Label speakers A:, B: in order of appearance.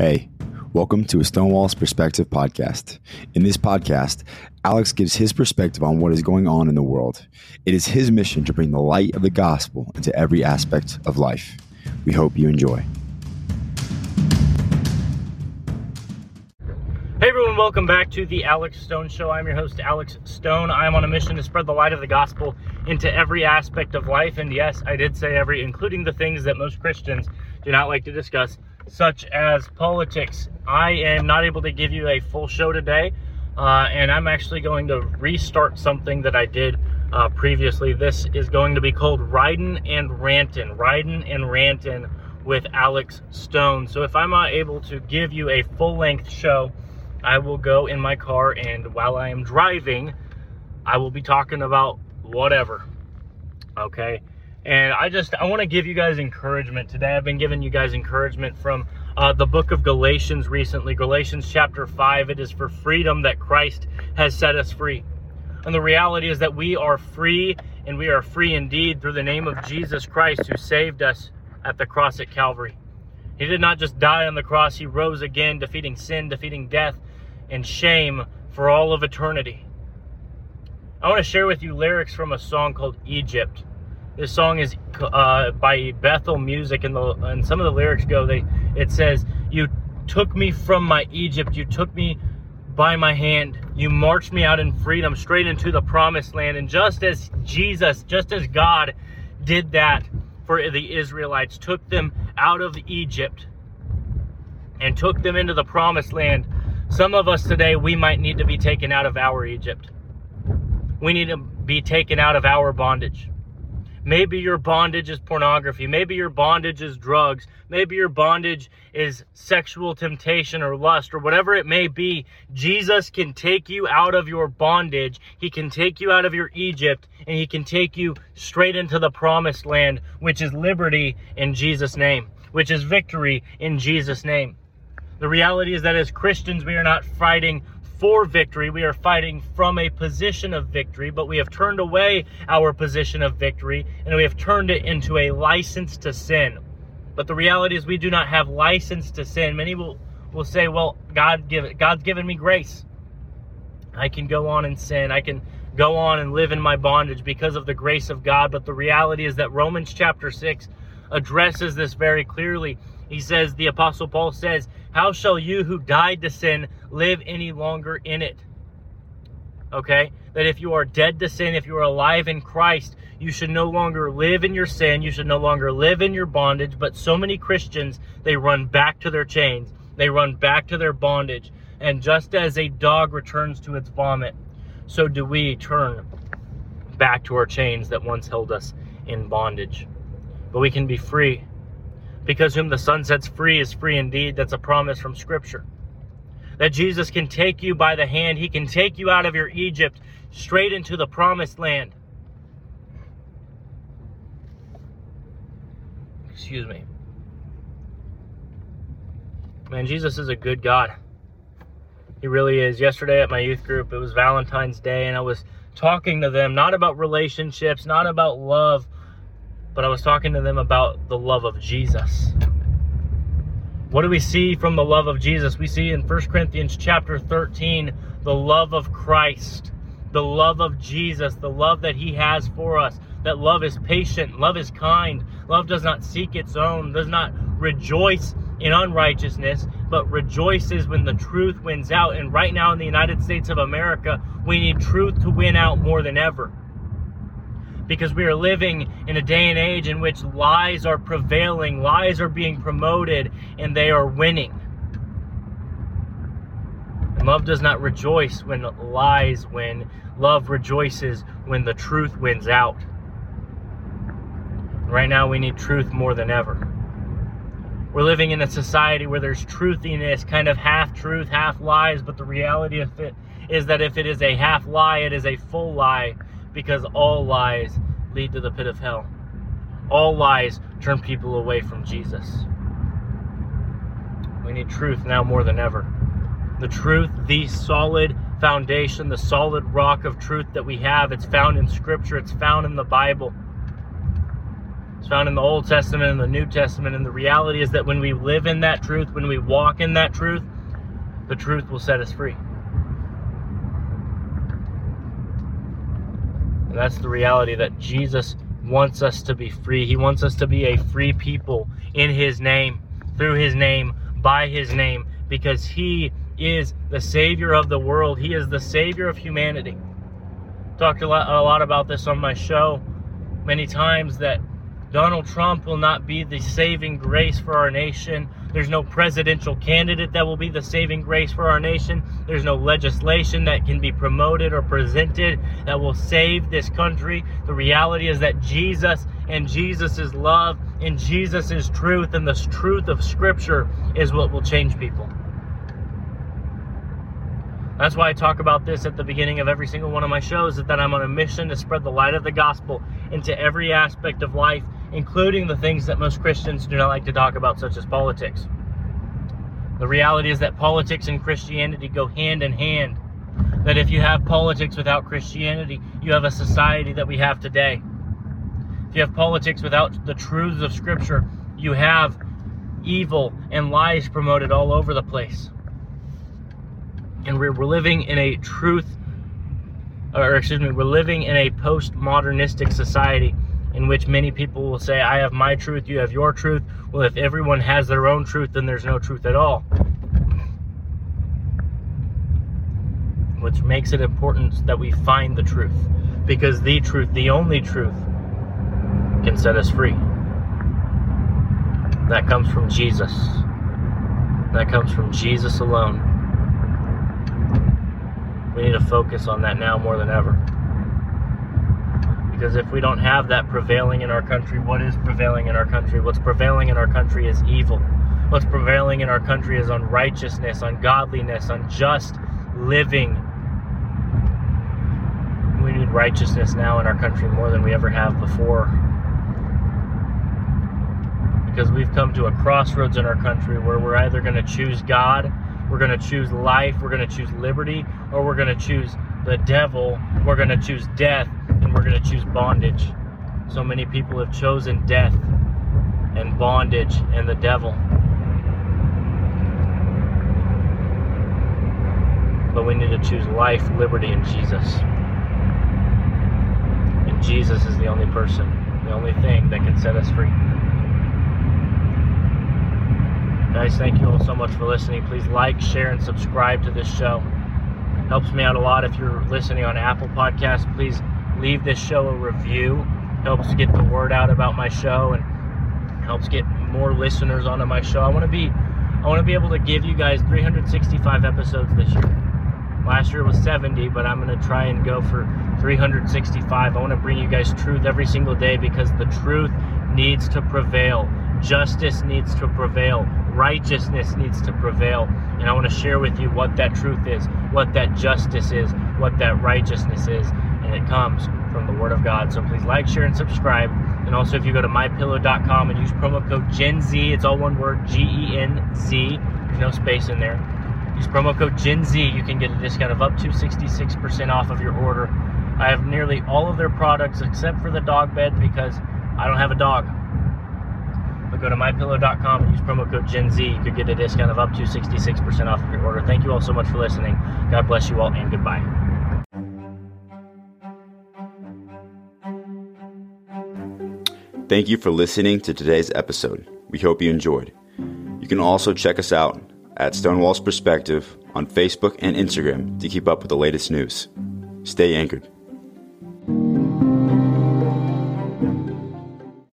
A: Hey, welcome to a Stonewall's Perspective podcast. In this podcast, Alex gives his perspective on what is going on in the world. It is his mission to bring the light of the gospel into every aspect of life. We hope you enjoy.
B: Hey everyone, welcome back to the Alex Stone Show. I'm your host, Alex Stone. I am on a mission to spread the light of the gospel into every aspect of life. And yes, I did say every, including the things that most Christians do not like to discuss such as politics. I am not able to give you a full show today, uh, and I'm actually going to restart something that I did uh, previously. This is going to be called Ridin' and Rantin', Ridin' and Rantin' with Alex Stone. So if I'm not able to give you a full length show, I will go in my car and while I am driving, I will be talking about whatever. Okay. And I just, I want to give you guys encouragement today. I've been giving you guys encouragement from uh, the book of Galatians recently. Galatians chapter 5. It is for freedom that Christ has set us free. And the reality is that we are free and we are free indeed through the name of Jesus Christ who saved us at the cross at Calvary. He did not just die on the cross, he rose again, defeating sin, defeating death, and shame for all of eternity. I want to share with you lyrics from a song called Egypt. This song is uh, by Bethel Music, and the and some of the lyrics go. They it says, "You took me from my Egypt. You took me by my hand. You marched me out in freedom, straight into the promised land. And just as Jesus, just as God did that for the Israelites, took them out of Egypt and took them into the promised land." Some of us today, we might need to be taken out of our Egypt. We need to be taken out of our bondage. Maybe your bondage is pornography. Maybe your bondage is drugs. Maybe your bondage is sexual temptation or lust or whatever it may be. Jesus can take you out of your bondage. He can take you out of your Egypt and he can take you straight into the promised land, which is liberty in Jesus' name, which is victory in Jesus' name. The reality is that as Christians, we are not fighting for victory. We are fighting from a position of victory, but we have turned away our position of victory and we have turned it into a license to sin. But the reality is we do not have license to sin. Many will, will say, well, God give God's given me grace. I can go on and sin. I can go on and live in my bondage because of the grace of God. But the reality is that Romans chapter 6 addresses this very clearly. He says, the Apostle Paul says, How shall you who died to sin live any longer in it? Okay? That if you are dead to sin, if you are alive in Christ, you should no longer live in your sin. You should no longer live in your bondage. But so many Christians, they run back to their chains, they run back to their bondage. And just as a dog returns to its vomit, so do we turn back to our chains that once held us in bondage. But we can be free because whom the Son sets free is free indeed. That's a promise from Scripture. That Jesus can take you by the hand, He can take you out of your Egypt straight into the promised land. Excuse me. Man, Jesus is a good God. He really is. Yesterday at my youth group, it was Valentine's Day, and I was talking to them not about relationships, not about love, but I was talking to them about the love of Jesus. What do we see from the love of Jesus? We see in 1 Corinthians chapter 13 the love of Christ, the love of Jesus, the love that he has for us. That love is patient, love is kind, love does not seek its own, does not rejoice in unrighteousness, but rejoices when the truth wins out. And right now in the United States of America, we need truth to win out more than ever because we are living in a day and age in which lies are prevailing, lies are being promoted, and they are winning. And love does not rejoice when lies win, love rejoices when the truth wins out. Right now, we need truth more than ever. We're living in a society where there's truthiness, kind of half truth, half lies, but the reality of it is that if it is a half lie, it is a full lie because all lies lead to the pit of hell. All lies turn people away from Jesus. We need truth now more than ever. The truth, the solid foundation, the solid rock of truth that we have, it's found in Scripture, it's found in the Bible. It's found in the Old Testament and the New Testament. And the reality is that when we live in that truth, when we walk in that truth, the truth will set us free. And that's the reality that Jesus wants us to be free. He wants us to be a free people in His name, through His name, by His name, because He is the Savior of the world. He is the Savior of humanity. Talked a lot, a lot about this on my show many times that Donald Trump will not be the saving grace for our nation. There's no presidential candidate that will be the saving grace for our nation. There's no legislation that can be promoted or presented that will save this country. The reality is that Jesus and Jesus' love and Jesus' truth and the truth of Scripture is what will change people. That's why I talk about this at the beginning of every single one of my shows is that I'm on a mission to spread the light of the gospel into every aspect of life, including the things that most Christians do not like to talk about, such as politics. The reality is that politics and Christianity go hand in hand. That if you have politics without Christianity, you have a society that we have today. If you have politics without the truths of Scripture, you have evil and lies promoted all over the place and we're, living in a truth or excuse me we're living in a postmodernistic society in which many people will say i have my truth you have your truth. Well if everyone has their own truth then there's no truth at all. Which makes it important that we find the truth because the truth the only truth can set us free. That comes from jesus. That comes from jesus alone. We need to focus on that now more than ever. Because if we don't have that prevailing in our country, what is prevailing in our country? What's prevailing in our country is evil. What's prevailing in our country is unrighteousness, ungodliness, unjust living. We need righteousness now in our country more than we ever have before. Because we've come to a crossroads in our country where we're either going to choose God we're going to choose life, we're going to choose liberty, or we're going to choose the devil, we're going to choose death, we're going to choose bondage. So many people have chosen death and bondage and the devil. But we need to choose life, liberty, and Jesus. And Jesus is the only person, the only thing that can set us free. Guys, thank you all so much for listening. Please like, share, and subscribe to this show. Helps me out a lot if you're listening on Apple Podcasts. Please leave this show a review. Helps get the word out about my show and helps get more listeners onto my show. I want to be I want to be able to give you guys 365 episodes this year. Last year was 70, but I'm going to try and go for 365. I want to bring you guys truth every single day because the truth needs to prevail. Justice needs to prevail righteousness needs to prevail. And I want to share with you what that truth is, what that justice is, what that righteousness is. And it comes from the Word of God. So please like, share, and subscribe. And also, if you go to mypillow.com and use promo code Gen Z, it's all one word G E N Z, no space in there. Use promo code Gen Z, you can get a discount of up to 66% off of your order. I have nearly all of their products except for the dog bed because I don't have a dog. But go to mypillow.com and use promo code Gen Z. You could get a discount of up to 66% off of your order. Thank you all so much for listening. God bless you all and goodbye.
A: Thank you for listening to today's episode. We hope you enjoyed. You can also check us out at Stonewall's Perspective on Facebook and Instagram to keep up with the latest news. Stay anchored.